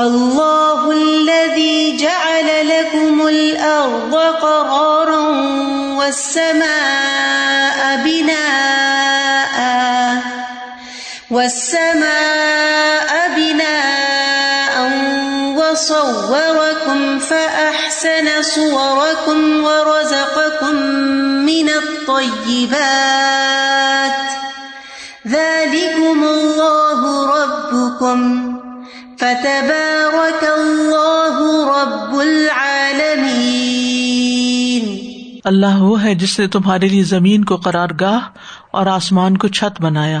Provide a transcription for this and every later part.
اللہ الذي جعل لكم الارض قرارا والسماء بناء والسماء بناء وصوركم فأحسن صوركم ورزقكم من الطيبات ذلكم الله ربكم فتبارك اللہ وہ ہے جس نے تمہارے لیے زمین کو قرار گاہ اور آسمان کو چھت بنایا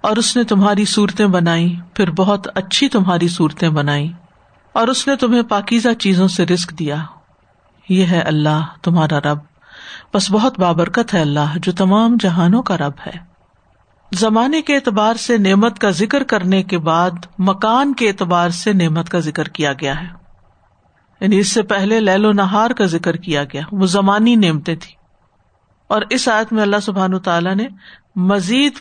اور اس نے تمہاری صورتیں بنائی، پھر بہت اچھی تمہاری صورتیں بنائی اور اس نے تمہیں پاکیزہ چیزوں سے رسک دیا۔ یہ ہے اللہ، تمہارا رب۔ بس بہت بابرکت ہے اللہ، جو تمام جہانوں کا رب ہے۔ زمانے کے اعتبار سے نعمت کا ذکر کرنے کے بعد، مکان کے اعتبار سے نعمت کا ذکر کیا گیا ہے۔ یعنی اس سے پہلے لہل و نہار کا ذکر کیا گیا، وہ زمانی نعمتیں تھی اور اس آیت میں اللہ سبحان تعالیٰ نے مزید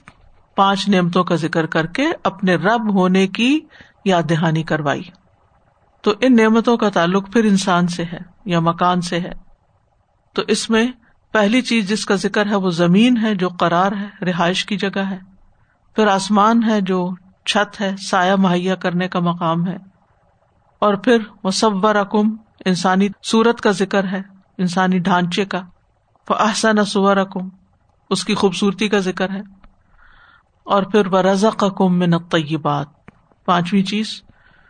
پانچ نعمتوں کا ذکر کر کے اپنے رب ہونے کی یاد دہانی کروائی۔ تو ان نعمتوں کا تعلق پھر انسان سے ہے یا مکان سے ہے؟ تو اس میں پہلی چیز جس کا ذکر ہے وہ زمین ہے جو قرار ہے، رہائش کی جگہ ہے۔ پھر آسمان ہے جو چھت ہے، سایہ مہیا کرنے کا مقام ہے۔ اور پھر مصور رقم انسانی صورت کا ذکر ہے، انسانی ڈھانچے کا۔ وہ احسن سور رقم اس کی خوبصورتی کا ذکر ہے۔ اور پھر برض کم میں طیبات پانچویں چیز،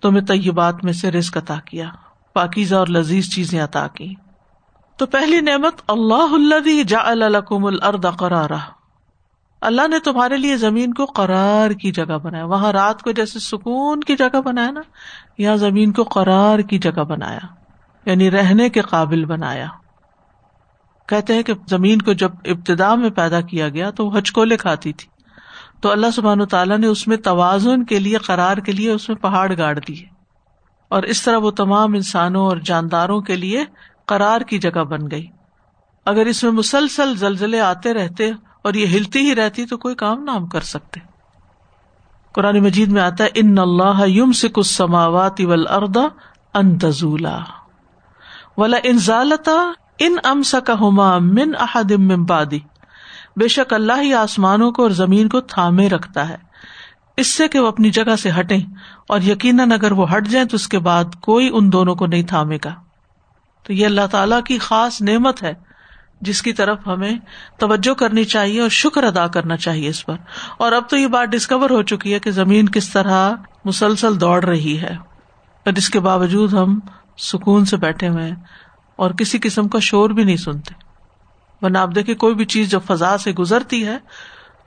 تمہیں طیبات میں سے رزق عطا کیا۔ پاکیزہ اور لذیذ چیزیں عطا کی تو پہلی نعمت، اللہ اللہ جا الکم الرد قرار اللہ نے تمہارے لیے زمین کو قرار کی جگہ بنایا۔ وہاں رات کو جیسے سکون کی جگہ بنایا نا یہاں زمین کو قرار کی جگہ بنایا۔ یعنی رہنے کے قابل بنایا۔ کہتے ہیں کہ زمین کو جب ابتدا میں پیدا کیا گیا تو وہ ہچکولے کھاتی تھی۔ تو اللہ سبحان تعالیٰ نے اس میں توازن کے لیے، قرار کے لیے اس میں پہاڑ گاڑ دیے۔ اور اس طرح وہ تمام انسانوں اور جانداروں کے لیے قرار کی جگہ بن گئی۔ اگر اس میں مسلسل زلزلے آتے رہتے اور یہ ہلتی ہی رہتی تو کوئی کام نہ ہم کر سکتے۔ قرآن مجید میں آتا ہے، ان اللہ یم سے کچھ سماوات اردا ان تزولا۔ ولا ان ضالتا ان ام سا من احدم بادی بے شک اللہ ہی آسمانوں کو اور زمین کو تھامے رکھتا ہے۔ اس سے کہ وہ اپنی جگہ سے ہٹے اور یقیناً اگر وہ ہٹ جائیں تو اس کے بعد کوئی ان دونوں کو نہیں تھامے گا۔ تو یہ اللہ تعالی کی خاص نعمت ہے۔ جس کی طرف ہمیں توجہ کرنی چاہیے اور شکر ادا کرنا چاہیے اس پر۔ اور اب تو یہ بات ڈسکور ہو چکی ہے کہ زمین کس طرح مسلسل دوڑ رہی ہے۔ اور اس کے باوجود ہم سکون سے بیٹھے ہوئے ہیں اور کسی قسم کا شور بھی نہیں سنتے۔ ورنہ آپ دیکھیں کوئی بھی چیز جب فضا سے گزرتی ہے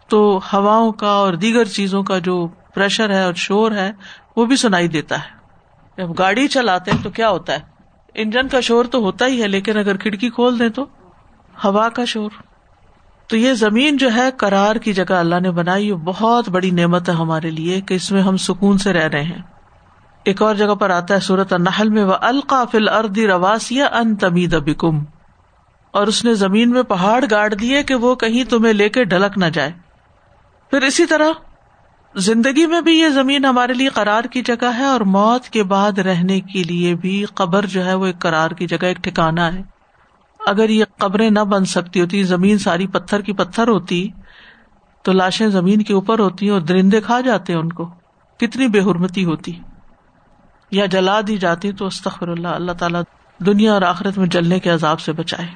تو ہواؤں کا اور دیگر چیزوں کا جو پریشر ہے اور شور ہے وہ بھی سنائی دیتا ہے۔ جب گاڑی چلاتے ہیں تو کیا ہوتا ہے؟ انجن کا شور تو ہوتا ہی ہے، لیکن اگر کھڑکی کھول دیں تو؟ ہوا کا شور۔ تو یہ زمین جو ہے کرار کی جگہ اللہ نے بنائی، یہ بہت بڑی نعمت ہے ہمارے لیے کہ اس میں ہم سکون سے رہ رہے ہیں۔ ایک اور جگہ پر آتا ہے سورت النحل میں وہ القافل اردی رواسیا ان تمید ابکم اور اس نے زمین میں پہاڑ گاڑ دیے کہ وہ کہیں تمہیں لے کے ڈھلک نہ جائے۔ پھر اسی طرح، زندگی میں بھی یہ زمین ہمارے لیے قرار کی جگہ ہے اور موت کے بعد رہنے کے لیے بھی قبر جو ہے وہ ایک قرار کی جگہ، ایک ٹھکانا ہے۔ اگر یہ قبریں نہ بن سکتی ہوتی، زمین ساری پتھر کی پتھر ہوتی، تو لاشیں زمین کے اوپر ہوتی اور درندے کھا جاتے ان کو۔ کتنی بے حرمتی ہوتی۔ یا جلا دی جاتی تو استخر اللہ اللہ تعالیٰ دنیا اور آخرت میں جلنے کے عذاب سے بچائے۔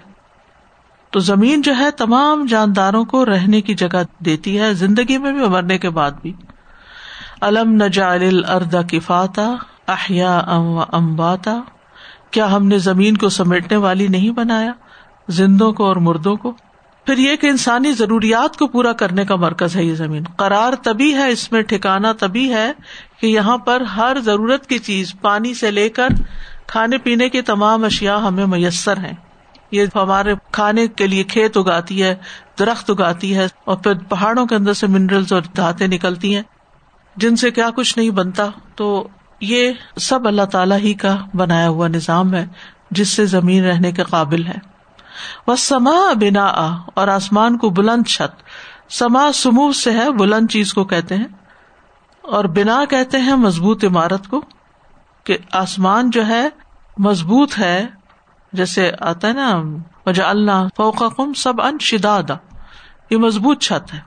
تو زمین جو ہے تمام جانداروں کو رہنے کی جگہ دیتی ہے، زندگی میں بھی مرنے کے بعد بھی۔ الم نجال اردا کفاتا احیا ام امباتا کیا ہم نے زمین کو سمیٹنے والی نہیں بنایا؟ زندوں کو اور مردوں کو؟ پھر یہ کہ انسانی ضروریات کو پورا کرنے کا مرکز ہے یہ زمین۔ قرار تبھی ہے، اس میں ٹھکانا تبھی ہے کہ یہاں پر ہر ضرورت کی چیز پانی سے لے کر کھانے پینے کی تمام اشیاء ہمیں میسر ہیں۔ یہ ہمارے کھانے کے لیے کھیت اگاتی ہے، درخت اگاتی ہے اور پھر پہاڑوں کے اندر سے منرلس اور دھاتے نکلتی ہیں۔ جن سے کیا کچھ نہیں بنتا، تو یہ سب اللہ تعالی ہی کا بنایا ہوا نظام ہے، جس سے زمین رہنے کے قابل ہے۔ وہ سما بنا آ اور آسمان کو بلند چھت۔ سما سمو سے ہے، بلند چیز کو کہتے ہیں۔ اور بنا کہتے ہیں مضبوط عمارت کو، کہ آسمان جو ہے مضبوط ہے، جیسے آتا ہے نا وجہ اللہ فوقا کم سب ان شداد یہ مضبوط چھت ہے۔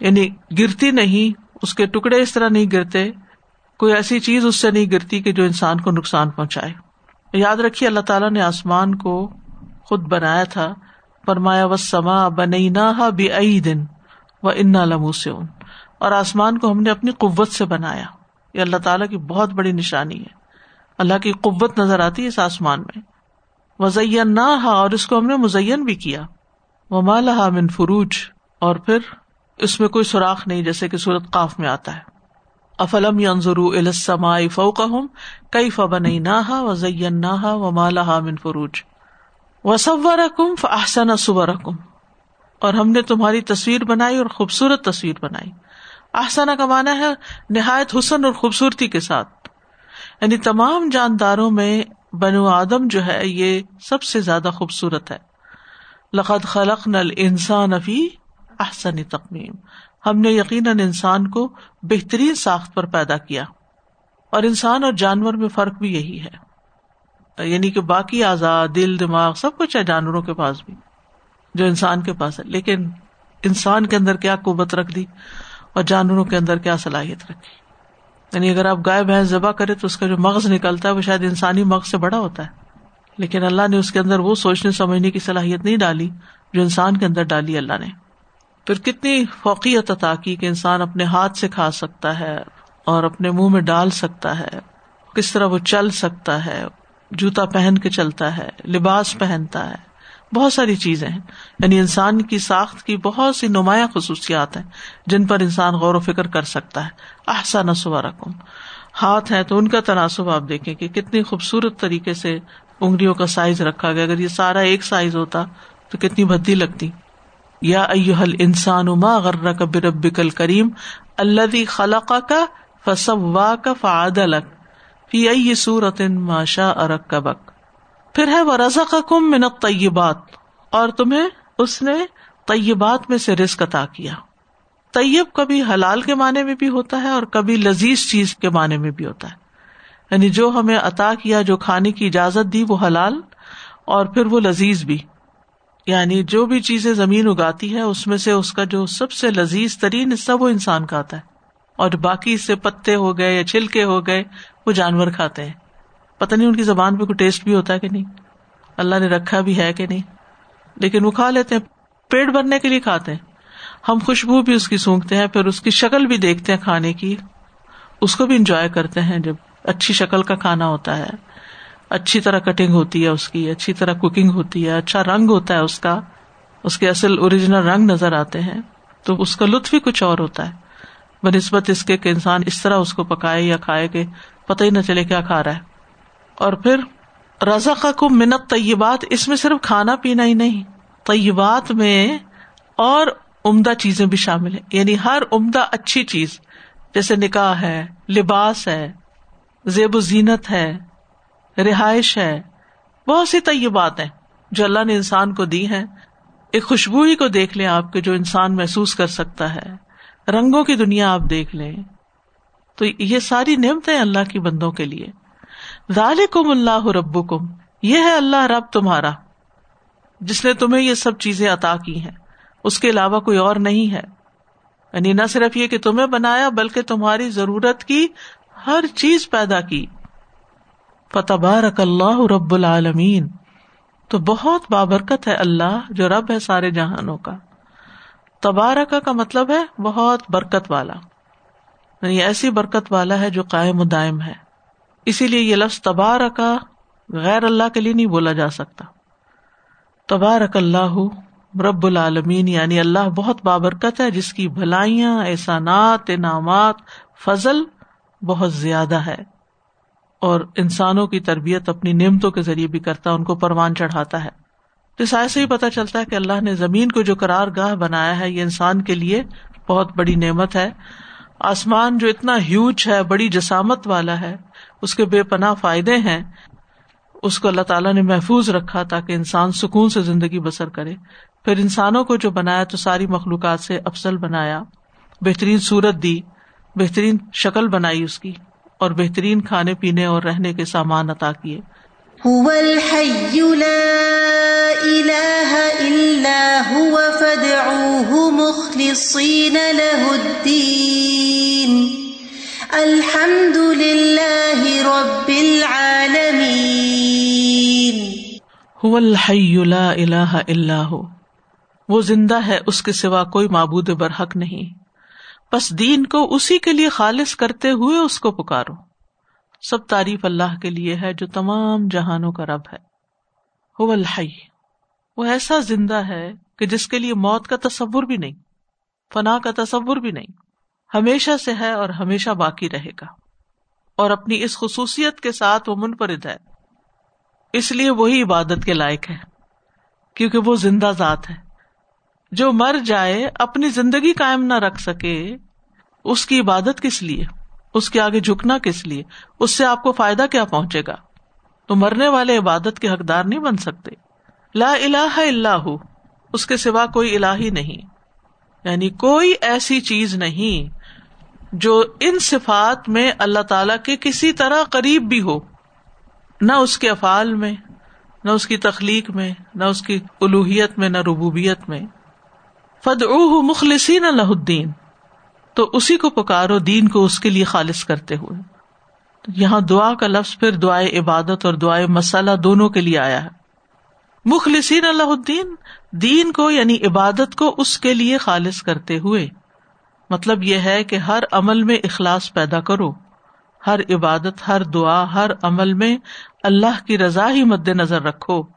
یعنی گرتی نہیں، اس کے ٹکڑے اس طرح نہیں گرتے۔ کوئی ایسی چیز اس سے نہیں گرتی کہ جو انسان کو نقصان پہنچائے۔ یاد رکھیے اللہ تعالیٰ نے آسمان کو خود بنایا تھا۔ فرمایا و سما بنئی نہ بے دن و انا لمو سے ان اور آسمان کو ہم نے اپنی قوت سے بنایا۔ یہ اللہ تعالیٰ کی بہت بڑی نشانی ہے۔ اللہ کی قوت نظر آتی ہے اس آسمان میں۔ وزین نہ اور اس کو ہم نے مزین بھی کیا۔ وہ مالہ من فروج اور پھر اس میں کوئی سوراخ نہیں، جیسے کہ سورت قاف میں آتا ہے۔ افلم ینظروا الى السماء فوقهم كيف بنيناها وزيناها وما لها من فروج. وصوركم فاحسن صوركم اور ہم نے تمہاری تصویر بنائی اور خوبصورت تصویر بنائی. احسانہ کا معنی ہے نہایت حسن اور خوبصورتی کے ساتھ. یعنی تمام جانداروں میں بنو آدم جو ہے یہ سب سے زیادہ خوبصورت ہے. لقد خلق نل انسان فی احسن تقمیم ہم نے یقیناً انسان کو بہترین ساخت پر پیدا کیا اور انسان اور جانور میں فرق بھی یہی ہے۔ یعنی کہ باقی آزاد دل، دماغ، سب کچھ ہے جانوروں کے پاس بھی، جو انسان کے پاس ہے۔ لیکن انسان کے اندر کیا قوت رکھ دی اور جانوروں کے اندر کیا صلاحیت رکھی یعنی اگر آپ گائے، بھینس ذبح کرے تو اس کا جو مغز نکلتا ہے وہ شاید انسانی مغز سے بڑا ہوتا ہے۔ لیکن اللہ نے اس کے اندر وہ سوچنے، سمجھنے کی صلاحیت نہیں ڈالی جو انسان کے اندر ڈالی اللہ نے۔ پھر کتنی فوقیت عطا کی کہ انسان اپنے ہاتھ سے کھا سکتا ہے اور اپنے منہ میں ڈال سکتا ہے، کس طرح وہ چل سکتا ہے، جوتا پہن کے چلتا ہے، لباس پہنتا ہے۔ بہت ساری چیزیں ہیں۔ یعنی انسان کی ساخت کی بہت سی نمایاں خصوصیات ہیں جن پر انسان غور و فکر کر سکتا ہے۔ احسا نسوا رقم ہاتھ ہے تو ان کا تناسب آپ دیکھیں کہ کتنی خوبصورت طریقے سے انگلیوں کا سائز رکھا گیا۔ اگر یہ سارا ایک سائز ہوتا تو کتنی بھدی لگتی۔ یا ایل انسان ما غر کا برب کل کریم اللہ خلق کا فسب کا فعد الک فی ائی صورت ماشا ارک کا بک پھر ہے وہ رضا کا کم منت طیبات اور تمہیں اس نے طیبات میں سے رزق عطا کیا۔ طیب کبھی حلال کے معنی میں بھی ہوتا ہے اور کبھی لذیذ چیز کے معنی میں بھی ہوتا ہے۔ یعنی جو ہمیں عطا کیا، جو کھانے کی اجازت دی، وہ حلال اور پھر وہ لذیذ بھی۔ یعنی جو بھی چیزیں زمین اگاتی ہے، اس میں سے اس کا جو سب سے لذیذ ترین حصہ وہ انسان کھاتا ہے۔ اور باقی اس سے پتے ہو گئے یا چھلکے ہو گئے، وہ جانور کھاتے ہیں۔ پتہ نہیں ان کی زبان پہ کوئی ٹیسٹ بھی ہوتا ہے کہ نہیں۔ اللہ نے رکھا بھی ہے کہ نہیں۔ لیکن وہ کھا لیتے ہیں، پیٹ بھرنے کے لیے کھاتے ہیں۔ ہم خوشبو بھی اس کی سونگتے ہیں، پھر اس کی شکل بھی دیکھتے ہیں کھانے کی۔ اس کو بھی انجوائے کرتے ہیں جب اچھی شکل کا کھانا ہوتا ہے۔ اچھی طرح کٹنگ ہوتی ہے اس کی، اچھی طرح کوکنگ ہوتی ہے اچھا رنگ ہوتا ہے اس کا، اس کے اصل اوریجنل رنگ نظر آتے ہیں، تو اس کا لطف ہی کچھ اور ہوتا ہے۔ بہ نسبت اس کے کہ انسان اس طرح اس کو پکائے یا کھائے کہ پتہ ہی نہ چلے کیا کھا رہا ہے۔ اور پھر رضا کا کو منت طیبات اس میں صرف کھانا پینا ہی نہیں، طیبات میں اور عمدہ چیزیں بھی شامل ہیں۔ یعنی ہر عمدہ اچھی چیز، جیسے نکاح ہے، لباس ہے، زیب و زینت ہے رہائش ہے۔ بہت سی طیبات ہیں جو اللہ نے انسان کو دی ہے ایک خوشبو ہی کو دیکھ لیں آپ کے جو انسان محسوس کر سکتا ہے۔ رنگوں کی دنیا آپ دیکھ لیں۔ تو یہ ساری نعمتیں اللہ کی بندوں کے لیے۔ ذالکم اللہ رب کم یہ ہے اللہ رب تمہارا۔ جس نے تمہیں یہ سب چیزیں عطا کی ہیں۔ اس کے علاوہ کوئی اور نہیں ہے۔ یعنی نہ صرف یہ کہ تمہیں بنایا، بلکہ تمہاری ضرورت کی ہر چیز پیدا کی۔ فتبارک اللہ رب العالمین۔ تو بہت بابرکت ہے اللہ جو رب ہے سارے جہانوں کا۔ تبارک کا مطلب ہے بہت برکت والا۔ یعنی ایسی برکت والا ہے جو قائم دائم ہے۔ اسی لیے یہ لفظ تبارکا غیر اللہ کے لیے نہیں بولا جا سکتا۔ تبارک اللہ رب العالمین یعنی اللہ بہت بابرکت ہے، جس کی بھلائیاں، احسانات، انعامات، فضل بہت زیادہ ہے۔ اور انسانوں کی تربیت اپنی نعمتوں کے ذریعے بھی کرتا ہے، ان کو پروان چڑھاتا ہے۔ اس آئے سے ہی پتا چلتا ہے کہ اللہ نے زمین کو جو کرار گاہ بنایا ہے، یہ انسان کے لیے بہت بڑی نعمت ہے۔ آسمان جو اتنا ہیوج ہے، بڑی جسامت والا ہے، اس کے بے پناہ فائدے ہیں۔ اس کو اللہ تعالیٰ نے محفوظ رکھا تاکہ انسان سکون سے زندگی بسر کرے۔ پھر انسانوں کو جو بنایا تو ساری مخلوقات سے افسل بنایا۔ بہترین صورت دی، بہترین شکل بنائی اس کی۔ اور بہترین کھانے پینے اور رہنے کے سامان عطا کیے۔ هو الحي لا إله إلا هو فادعوه مخلصين له الدين. الحمد لله رب العالمين. هو الحي لا الہ الا هو۔ وہ زندہ ہے اس کے سوا کوئی معبود برحق نہیں۔ بس دین کو اسی کے لیے خالص کرتے ہوئے اس کو پکارو۔ سب تعریف اللہ کے لیے ہے جو تمام جہانوں کا رب ہے۔ وہ الحی۔ وہ ایسا زندہ ہے کہ جس کے لیے موت کا تصور بھی نہیں، فنا کا تصور بھی نہیں۔ ہمیشہ سے ہے اور ہمیشہ باقی رہے گا۔ اور اپنی اس خصوصیت کے ساتھ وہ منفرد ہے۔ اس لیے وہی عبادت کے لائق ہے، کیونکہ وہ زندہ ذات ہے۔ جو مر جائے اپنی زندگی قائم نہ رکھ سکے، اس کی عبادت کس لیے؟ اس کے آگے جھکنا کس لیے؟ اس سے آپ کو فائدہ کیا پہنچے گا؟ تو مرنے والے عبادت کے حقدار نہیں بن سکتے۔ لا الہ اللہ اس کے سوا کوئی الہی نہیں۔ یعنی کوئی ایسی چیز نہیں جو ان صفات میں اللہ تعالی کے کسی طرح قریب بھی ہو۔ نہ اس کے افعال میں، نہ اس کی تخلیق میں، نہ اس کی الوحیت میں، نہ ربوبیت میں۔ فد مخلصین اللہ الدین تو اسی کو پکارو دین کو اس کے لیے خالص کرتے ہوئے۔ یہاں دعا کا لفظ پھر دعائے عبادت اور دعائے مسالہ دونوں کے لیے آیا ہے۔ مخلصین اللہ الدین دین کو یعنی عبادت کو اس کے لیے خالص کرتے ہوئے۔ مطلب یہ ہے کہ ہر عمل میں اخلاص پیدا کرو۔ ہر عبادت، ہر دعا، ہر عمل میں اللہ کی رضا ہی مد نظر رکھو۔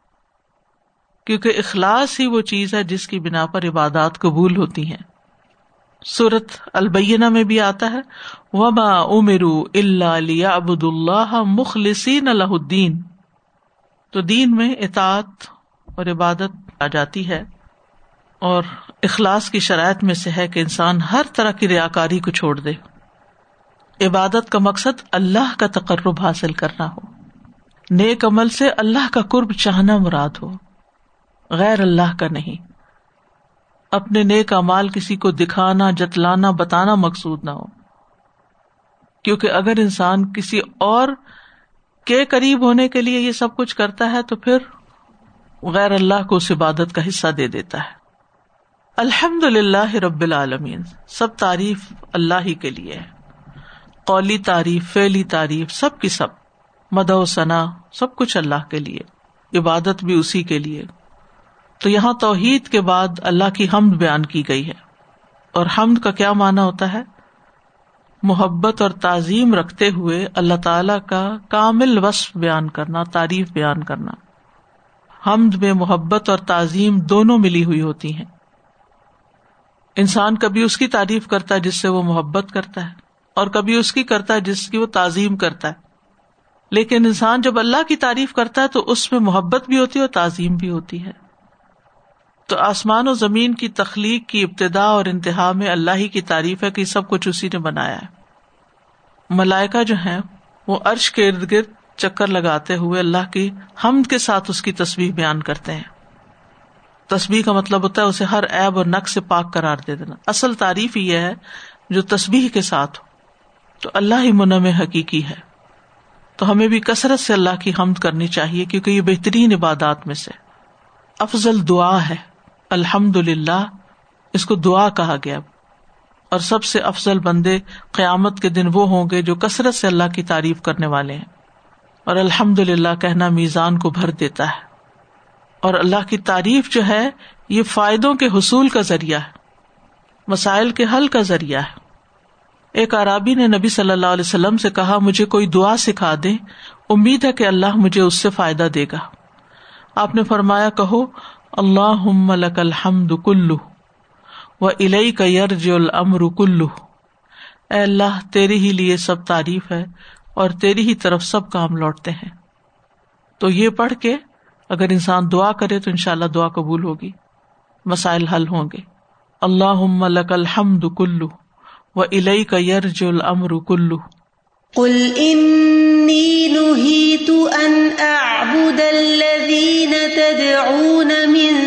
کیونکہ اخلاص ہی وہ چیز ہے جس کی بنا پر عبادات قبول ہوتی ہیں۔ سورت البینہ میں بھی آتا ہے وبا امرو اللہ ابد اللہ مخلصین اللہ الدین تو دین میں اطاط اور عبادت آ جاتی ہے اور اخلاص کی شرائط میں سے ہے کہ انسان ہر طرح کی ریا کاری کو چھوڑ دے۔ عبادت کا مقصد اللہ کا تقرب حاصل کرنا ہو۔ نیک عمل سے اللہ کا قرب چاہنا مراد ہو۔ غیر اللہ کا نہیں۔ اپنے نیک امال کسی کو دکھانا، جتلانا، بتانا مقصود نہ ہو۔ کیونکہ اگر انسان کسی اور کے قریب ہونے کے لیے یہ سب کچھ کرتا ہے، تو پھر غیر اللہ کو اس عبادت کا حصہ دے دیتا ہے۔ الحمد للہ رب العالمین۔ سب تعریف اللہ ہی کے لیے ہے۔ قولی تعریف فیلی تعریف، سب کی سب۔ مد و ثنا، سب کچھ اللہ کے لیے۔ عبادت بھی اسی کے لیے۔ تو یہاں توحید کے بعد اللہ کی حمد بیان کی گئی ہے۔ اور حمد کا کیا مانا ہوتا ہے؟ محبت اور تعظیم رکھتے ہوئے اللہ تعالی کا کامل وصف بیان کرنا، تعریف بیان کرنا۔ حمد میں محبت اور تعظیم دونوں ملی ہوئی ہوتی ہیں۔ انسان کبھی اس کی تعریف کرتا ہے جس سے وہ محبت کرتا ہے، اور کبھی اس کی کرتا ہے جس کی وہ تعظیم کرتا ہے۔ لیکن انسان جب اللہ کی تعریف کرتا ہے تو اس میں محبت بھی ہوتی ہے اور تعظیم بھی ہوتی ہے۔ تو آسمان و زمین کی تخلیق کی ابتدا اور انتہا میں اللہ ہی کی تعریف ہے کہ سب کچھ اسی نے بنایا ہے۔ ملائکا جو ہے وہ عرش کے ارد گرد چکر لگاتے ہوئے اللہ کی حمد کے ساتھ اس کی تصویر بیان کرتے ہیں۔ تصویر کا مطلب ہوتا ہے اسے ہر ایب اور نق سے پاک قرار دے دینا۔ اصل تعریف یہ ہے جو تصویر کے ساتھ ہو۔ تو اللہ ہی منم حقیقی ہے۔ تو ہمیں بھی کثرت سے اللہ کی حمد کرنی چاہیے کیونکہ یہ بہترین عبادات میں سے افضل دعا ہے۔ الحمد للہ اس کو دعا کہا گیا۔ اور سب سے افضل بندے قیامت کے دن وہ ہوں گے جو کثرت سے اللہ کی تعریف کرنے والے ہیں۔ اور الحمد للہ کہنا میزان کو بھر دیتا ہے۔ اور اللہ کی تعریف جو ہے، یہ فائدوں کے حصول کا ذریعہ ہے۔ مسائل کے حل کا ذریعہ ہے۔ ایک عرابی نے نبی صلی اللہ علیہ وسلم سے کہا، مجھے کوئی دعا سکھا دے۔ امید ہے کہ اللہ مجھے اس سے فائدہ دے گا۔ آپ نے فرمایا، کہو اللہ لک الحمد کلو و الئی کا یرج الامر کلو اے اللہ، تیرے ہی لیے سب تعریف ہے اور تیری ہی طرف سب کام لوٹتے ہیں۔ تو یہ پڑھ کے اگر انسان دعا کرے تو ان شاء اللہ دعا قبول ہوگی۔ مسائل حل ہوں گے۔ اللہ لک الحمد کلو و الئی کا یرج الامر کلو قل انی نہیت ان اعبد الذین تدعون من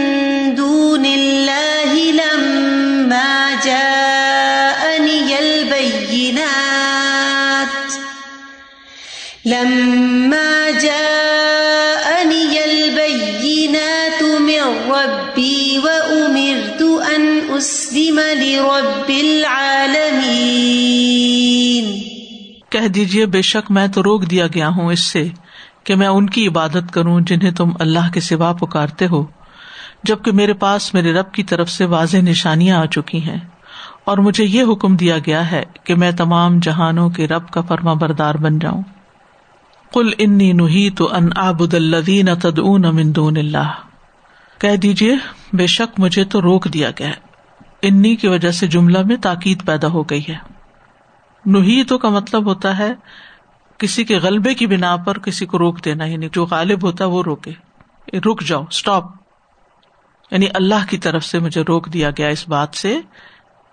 دون اللہ لما جاءنی البینات لما جاءني البينات من ربي وأمرت أن أسلم لرب العالمين. کہہ دیجیے بے شک میں تو روک دیا گیا ہوں اس سے کہ میں ان کی عبادت کروں جنہیں تم اللہ کے سوا پکارتے ہو، جبکہ میرے پاس میرے رب کی طرف سے واضح نشانیاں آ چکی ہیں۔ اور مجھے یہ حکم دیا گیا ہے کہ میں تمام جہانوں کے رب کا فرما بردار بن جاؤں۔ کل انی نہی تو ان آبد الدین تدعون من دون اللہ۔ کہہ دیجیے بے شک مجھے تو روک دیا گیا ہے۔ انی کی وجہ سے جملہ میں تاکید پیدا ہو گئی ہے۔ نہی کا مطلب ہوتا ہے کسی کے غلبے کی بنا پر کسی کو روک دینا یعنی جو غالب ہوتا ہے وہ روکے۔ رک جاؤ اسٹاپ یعنی اللہ کی طرف سے مجھے روک دیا گیا اس بات سے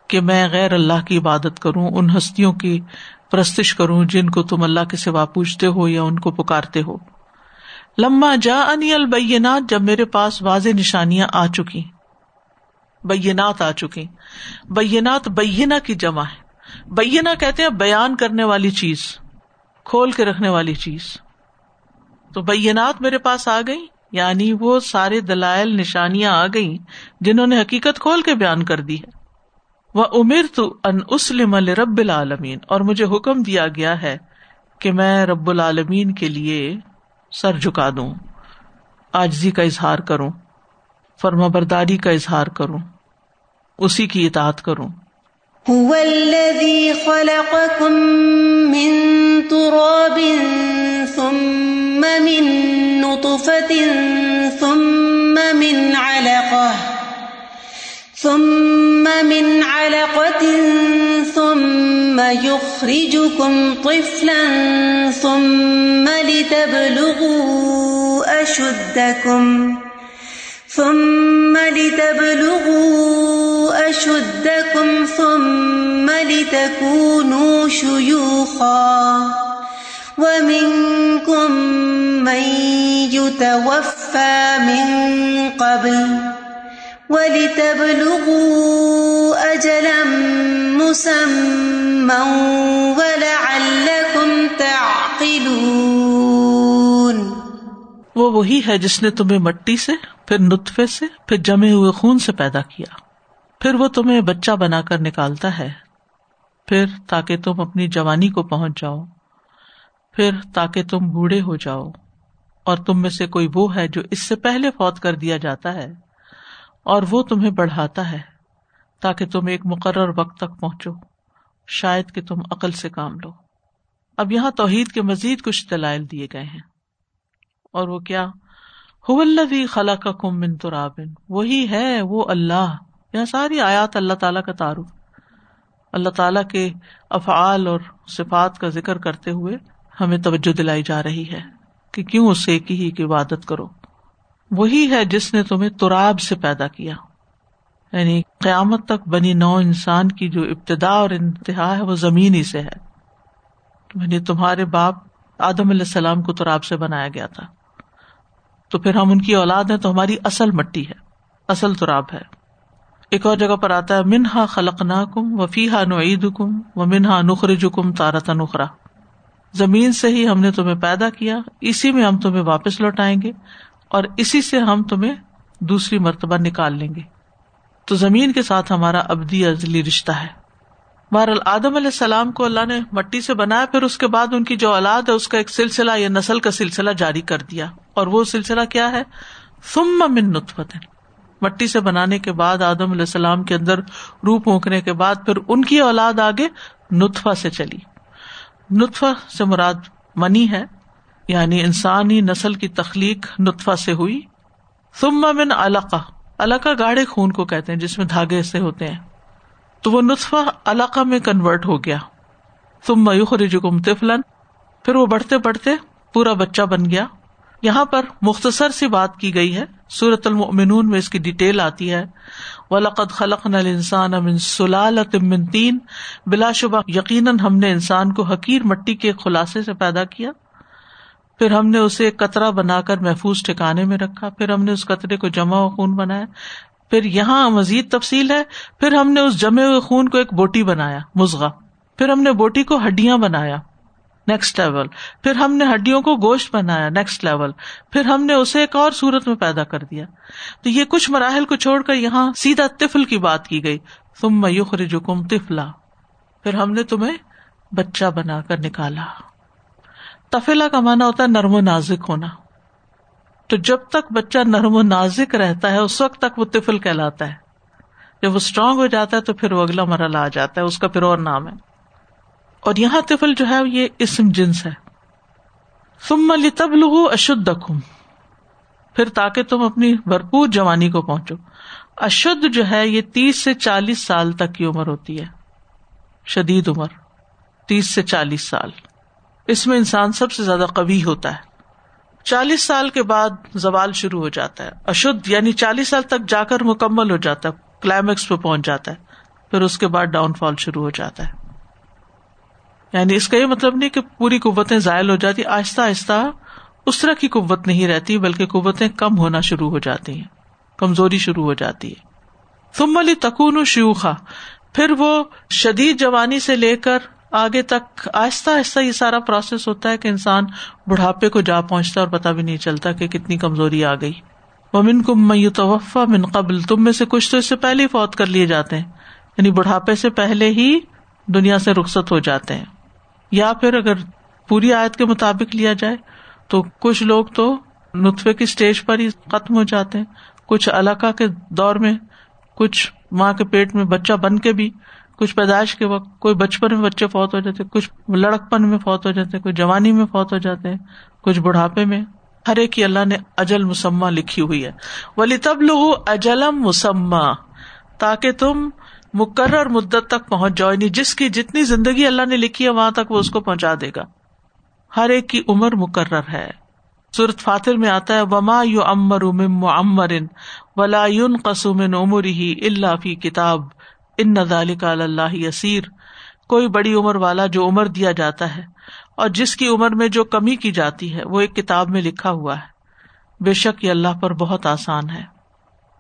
کہ میں غیر اللہ کی عبادت کروں، ان ہستیوں کی پرستش کروں جن کو تم اللہ کے سوا پوچھتے ہو یا ان کو پکارتے ہو۔ لما جا انی البینات، جب میرے پاس واضح نشانیاں آ چکی بینات آ چکی بینات بینا کی جمع ہے۔ بینا کہتے ہیں بیان کرنے والی چیز، کھول کے رکھنے والی چیز۔ تو بینات میرے پاس آ گئی یعنی وہ سارے دلائل، نشانیاں آ گئی جنہوں نے حقیقت کھول کے بیان کر دی ہے۔ وہ امیر تو ان اسلم رب العالمین، اور مجھے حکم دیا گیا ہے کہ میں رب العالمین کے لیے سر جھکا دوں، آجزی کا اظہار کروں فرما برداری کا اظہار کروں، اسی کی اطاعت کروں۔ هو الذي خلقكم من تراب ثم من نطفة ثم من علقة ثم من علقة ثم يخرجكم طفلا ثم لتبلغوا أشدكم ثم لتبلغوا أشدكم ثم لتكونوا شيوخا ومنكم من يتوفى من قبل ولتبلغوا أجلا مسمى ولعلكم تعقلون وہ وہی ہے جس نے تمہیں مٹی سے، پھر نطفے سے، پھر جمے ہوئے خون سے پیدا کیا۔ پھر وہ تمہیں بچہ بنا کر نکالتا ہے۔ پھر تاکہ تم اپنی جوانی کو پہنچ جاؤ۔ پھر تاکہ تم بوڑھے ہو جاؤ۔ اور تم میں سے کوئی وہ ہے جو اس سے پہلے فوت کر دیا جاتا ہے۔ اور وہ تمہیں بڑھاتا ہے تاکہ تم ایک مقرر وقت تک پہنچو۔ شاید کہ تم عقل سے کام لو۔ اب یہاں توحید کے مزید کچھ دلائل دیے گئے ہیں۔ اور وہ کیا؟ خلا کا کم من ترابن وہی ہے وہ اللہ یہاں ساری آیات اللہ تعالیٰ کا تعارف۔ اللہ تعالیٰ کے افعال اور صفات کا ذکر کرتے ہوئے ہمیں توجہ دلائی جا رہی ہے کہ کیوں اس ایک ہی کی عبادت کرو۔ وہی ہے جس نے تمہیں تراب سے پیدا کیا۔ یعنی قیامت تک بنی نو انسان کی جو ابتدا اور انتہا ہے وہ زمین ہی سے ہے۔ یعنی تمہارے باپ آدم علیہ السلام کو تراب سے بنایا گیا تھا۔ تو پھر ہم ان کی اولاد ہیں تو ہماری اصل مٹی ہے، اصل تراب ہے۔ ایک اور جگہ پر آتا ہے، منہا خلق نا کم و فی ہا نعید کم و منہا نخر جکم تارتا نخرا۔ زمین سے ہی ہم نے تمہیں پیدا کیا، اسی میں ہم تمہیں واپس لوٹائیں گے اور اسی سے ہم تمہیں دوسری مرتبہ نکال لیں گے۔ تو زمین کے ساتھ ہمارا ابدی ازلی رشتہ ہے۔ بہرحال آدم علیہ السلام کو اللہ نے مٹی سے بنایا، پھر اس کے بعد ان کی جو اولاد ہے، اس کا ایک سلسلہ یا نسل کا سلسلہ جاری کر دیا۔ اور وہ سلسلہ کیا ہے؟ ثم من نطفت مٹی سے بنانے کے بعد آدم علیہ السلام کے اندر روح پونکنے کے بعد پھر ان کی اولاد آگے نطفا سے چلی۔ نطفا سے مراد منی ہے یعنی انسانی نسل کی تخلیق نطفا سے ہوئی۔ ثم من علقہ علقہ گاڑے خون کو کہتے ہیں، جس میں دھاگے سے ہوتے ہیں۔ تو وہ نطفا علاقہ میں کنورٹ ہو گیا۔ تم میوخرجکم طفلن پھر وہ بڑھتے بڑھتے پورا بچہ بن گیا۔ یہاں پر مختصر سی بات کی گئی ہے سورت المؤمنون میں اس کی ڈیٹیل آتی ہے۔ وَلَقَدْ خَلَقْنَا الْإِنسَانَ مِن سُلَالَةٍ مِن تین بلا شبہ، یقیناً ہم نے انسان کو حقیر مٹی کے خلاصے سے پیدا کیا۔ پھر ہم نے اسے قطرہ بنا کر محفوظ ٹھکانے میں رکھا۔ پھر ہم نے اس قطرے کو جمع و خون بنایا۔ پھر یہاں مزید تفصیل ہے۔ پھر ہم نے اس جمے ہوئے خون کو ایک بوٹی بنایا مزغا پھر ہم نے بوٹی کو ہڈیاں بنایا۔ نیکسٹ لیول پھر ہم نے ہڈیوں کو گوشت بنایا نیکسٹ لیول پھر ہم نے اسے ایک اور صورت میں پیدا کر دیا. تو یہ کچھ مراحل کو چھوڑ کر یہاں سیدھا تفل کی بات کی گئی. تم میوخ رجکم تفلا پھر ہم نے تمہیں بچہ بنا کر نکالا. تفیلا کا مانا ہوتا ہے نرم و نازک ہونا. تو جب تک بچہ نرم و نازک رہتا ہے، اس وقت تک وہ تفل کہلاتا ہے. جب وہ اسٹرانگ ہو جاتا ہے تو پھر وہ اگلا مرحلہ آ جاتا ہے، اس کا پھر اور نام ہے. اور یہاں تفل جو ہے یہ اسم جنس ہے۔ تم علی تب اشد پھر تاکہ تم اپنی بھرپور جوانی کو پہنچو۔ اشد جو ہے یہ تیس سے چالیس سال تک کی عمر ہوتی ہے۔ شدید عمر، تیس سے چالیس سال۔ اس میں انسان سب سے زیادہ قوی ہوتا ہے۔ چالیس سال کے بعد زوال شروع ہو جاتا ہے۔ اشد یعنی چالیس سال تک جا کر مکمل ہو جاتا ہے، کلائمیکس پہ پہنچ جاتا ہے۔ پھر اس کے بعد ڈاؤن فال شروع ہو جاتا ہے۔ یعنی اس کا یہ مطلب نہیں کہ پوری قوتیں ضائع ہو جاتی، آہستہ آہستہ اس طرح کی قوت نہیں رہتی، بلکہ قوتیں کم ہونا شروع ہو جاتی ہیں، کمزوری شروع ہو جاتی ہے۔ تم علی تکون شیوخا، پھر وہ شدید جوانی سے لے کر آگے تک آہستہ آہستہ یہ سارا پروسیس ہوتا ہے کہ انسان بڑھاپے کو جا پہنچتا ہے اور پتا بھی نہیں چلتا کہ کتنی کمزوری آ گئی۔ وہ من کم میو توفا من قبل، تم میں سے کچھ تو اس سے پہلے ہی فوت کر لیے جاتے ہیں۔ یعنی بڑھاپے سے پہلے ہی دنیا سے رخصت ہو جاتے ہیں۔ یا پھر اگر پوری آیت کے مطابق لیا جائے، تو کچھ لوگ تو نطفے کی اسٹیج پر ہی ختم ہو جاتے ہیں۔ کچھ علاقہ کے دور میں، کچھ ماں کے پیٹ میں بچہ بن کے بھی، کچھ پیدائش کے وقت کوئی بچپن میں بچے فوت ہو جاتے، کچھ لڑکپن میں فوت ہو جاتے کوئی جوانی میں فوت ہو جاتے ہیں، کچھ بڑھاپے میں۔ ہر ایک کی اللہ نے اجل مسمہ لکھی ہوئی ہے۔ ولی تب لو اجلم مسمہ تاکہ تم مقرر مدت تک پہنچ جاؤ یعنی جس کی جتنی زندگی اللہ نے لکھی ہے، وہاں تک وہ اس کو پہنچا دے گا۔ ہر ایک کی عمر مقرر ہے۔ سورت فاتر میں آتا ہے، وما یو امر امر ولا یون قسم عمر ہی اللہ فی کتاب ان نظال کا اللہ یسیر کوئی بڑی عمر والا جو عمر دیا جاتا ہے، اور جس کی عمر میں جو کمی کی جاتی ہے، وہ ایک کتاب میں لکھا ہوا ہے۔ بے شک یہ اللہ پر بہت آسان ہے۔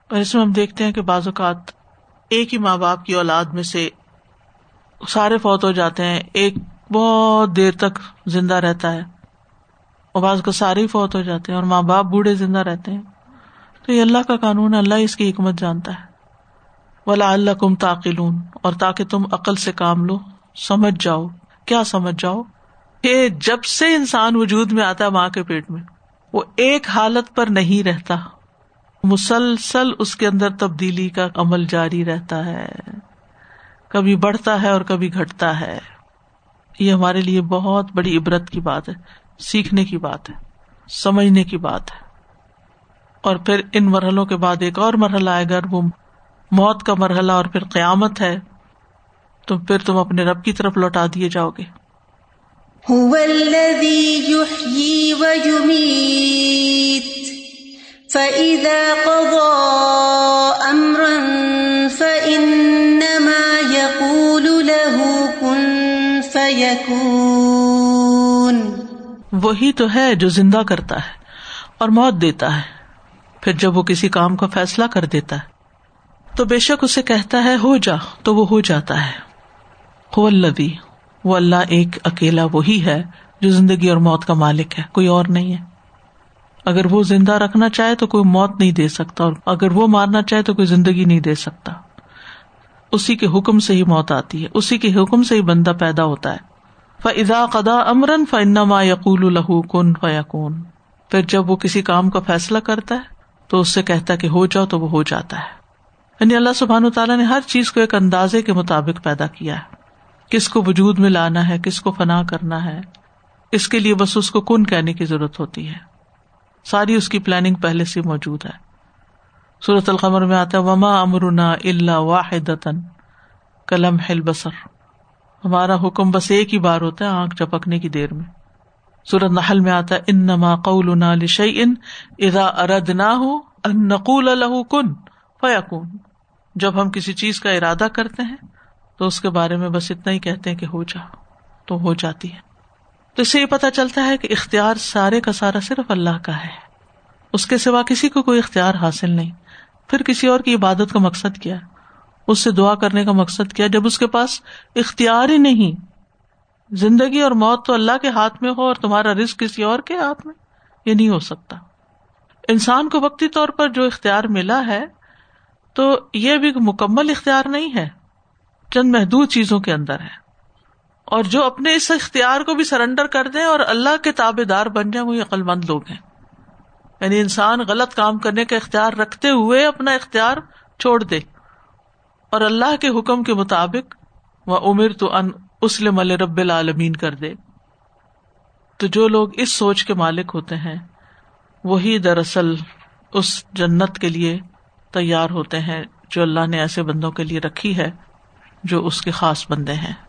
اور اس میں ہم دیکھتے ہیں کہ بعض اوقات ایک ہی ماں باپ کی اولاد میں سے سارے فوت ہو جاتے ہیں، ایک بہت دیر تک زندہ رہتا ہے۔ اور بعض کو سارے ہی فوت ہو جاتے ہیں اور ماں باپ بوڑھے زندہ رہتے ہیں۔ تو یہ اللہ کا قانون ہے، اللہ اس کی حکمت جانتا ہے۔ ولا اللہ کم تاقلون اور تاکہ تم عقل سے کام لو، سمجھ جاؤ۔ کیا سمجھ جاؤ؟ کہ جب سے انسان وجود میں آتا ہے ماں کے پیٹ میں، وہ ایک حالت پر نہیں رہتا۔ مسلسل اس کے اندر تبدیلی کا عمل جاری رہتا ہے۔ کبھی بڑھتا ہے اور کبھی گھٹتا ہے۔ یہ ہمارے لیے بہت بڑی عبرت کی بات ہے، سیکھنے کی بات ہے، سمجھنے کی بات ہے۔ اور پھر ان مرحلوں کے بعد ایک اور مرحلہ آئے گا وہ موت کا مرحلہ، اور پھر قیامت ہے۔ تو پھر تم اپنے رب کی طرف لوٹا دیے جاؤ گے۔ فَإِذَا قَضَى أَمْرًا فَإِنَّمَا يَقُولُ لَهُ كُن فَيَكُونُ وہی تو ہے جو زندہ کرتا ہے اور موت دیتا ہے۔ پھر جب وہ کسی کام کا فیصلہ کر دیتا ہے، تو بے شک اسے کہتا ہے، ہو جا، تو وہ ہو جاتا ہے۔ ہو اللہ وہ اللہ ایک اکیلا وہی ہے جو زندگی اور موت کا مالک ہے، کوئی اور نہیں ہے۔ اگر وہ زندہ رکھنا چاہے تو کوئی موت نہیں دے سکتا، اور اگر وہ مارنا چاہے تو کوئی زندگی نہیں دے سکتا۔ اسی کے حکم سے ہی موت آتی ہے، اسی کے حکم سے ہی بندہ پیدا ہوتا ہے۔ فضا قدا امرن فنما یقول الہ کن فیقون پھر جب وہ کسی کام کا فیصلہ کرتا ہے تو اس سے کہتا ہے کہ ہو جاؤ تو وہ ہو جاتا ہے۔ یعنی اللہ سبحان تعالیٰ نے ہر چیز کو ایک اندازے کے مطابق پیدا کیا ہے۔ کس کو وجود میں لانا ہے، کس کو فنا کرنا ہے، اس کے لیے بس اس کو کن کہنے کی ضرورت ہوتی ہے۔ ساری اس کی پلاننگ پہلے سے موجود ہے۔ سورت القمر میں آتا ہے، وما امرنا اللہ واحد کلم ہل بسر ہمارا حکم بس ایک ہی بار ہوتا ہے، آنکھ چپکنے کی دیر میں۔ سورت نحل میں آتا ان نما قول لشی ان ادا ارد نہ ہو نقول الح کن فیقون جب ہم کسی چیز کا ارادہ کرتے ہیں تو اس کے بارے میں بس اتنا ہی کہتے ہیں کہ ہو جا، تو ہو جاتی ہے۔ تو اس سے یہ پتا چلتا ہے کہ اختیار سارے کا سارا صرف اللہ کا ہے۔ اس کے سوا کسی کو کوئی اختیار حاصل نہیں۔ پھر کسی اور کی عبادت کا مقصد کیا؟ اس سے دعا کرنے کا مقصد کیا؟ جب اس کے پاس اختیار ہی نہیں، زندگی اور موت تو اللہ کے ہاتھ میں ہو اور تمہارا رسک کسی اور کے ہاتھ میں، یہ نہیں ہو سکتا۔ انسان کو وقتی طور پر جو اختیار ملا ہے، تو یہ بھی مکمل اختیار نہیں ہے، چند محدود چیزوں کے اندر ہے۔ اور جو اپنے اس اختیار کو بھی سرنڈر کر دیں اور اللہ کے تابے دار بن جائیں، وہ عقل مند لوگ ہیں۔ یعنی انسان غلط کام کرنے کا اختیار رکھتے ہوئے اپنا اختیار چھوڑ دے۔ اور اللہ کے حکم کے مطابق وہ عمر تو ان اسلم رب العالمین کر دے۔ تو جو لوگ اس سوچ کے مالک ہوتے ہیں، وہی دراصل اس جنت کے لیے تیار ہوتے ہیں جو اللہ نے ایسے بندوں کے لیے رکھی ہے جو اس کے خاص بندے ہیں۔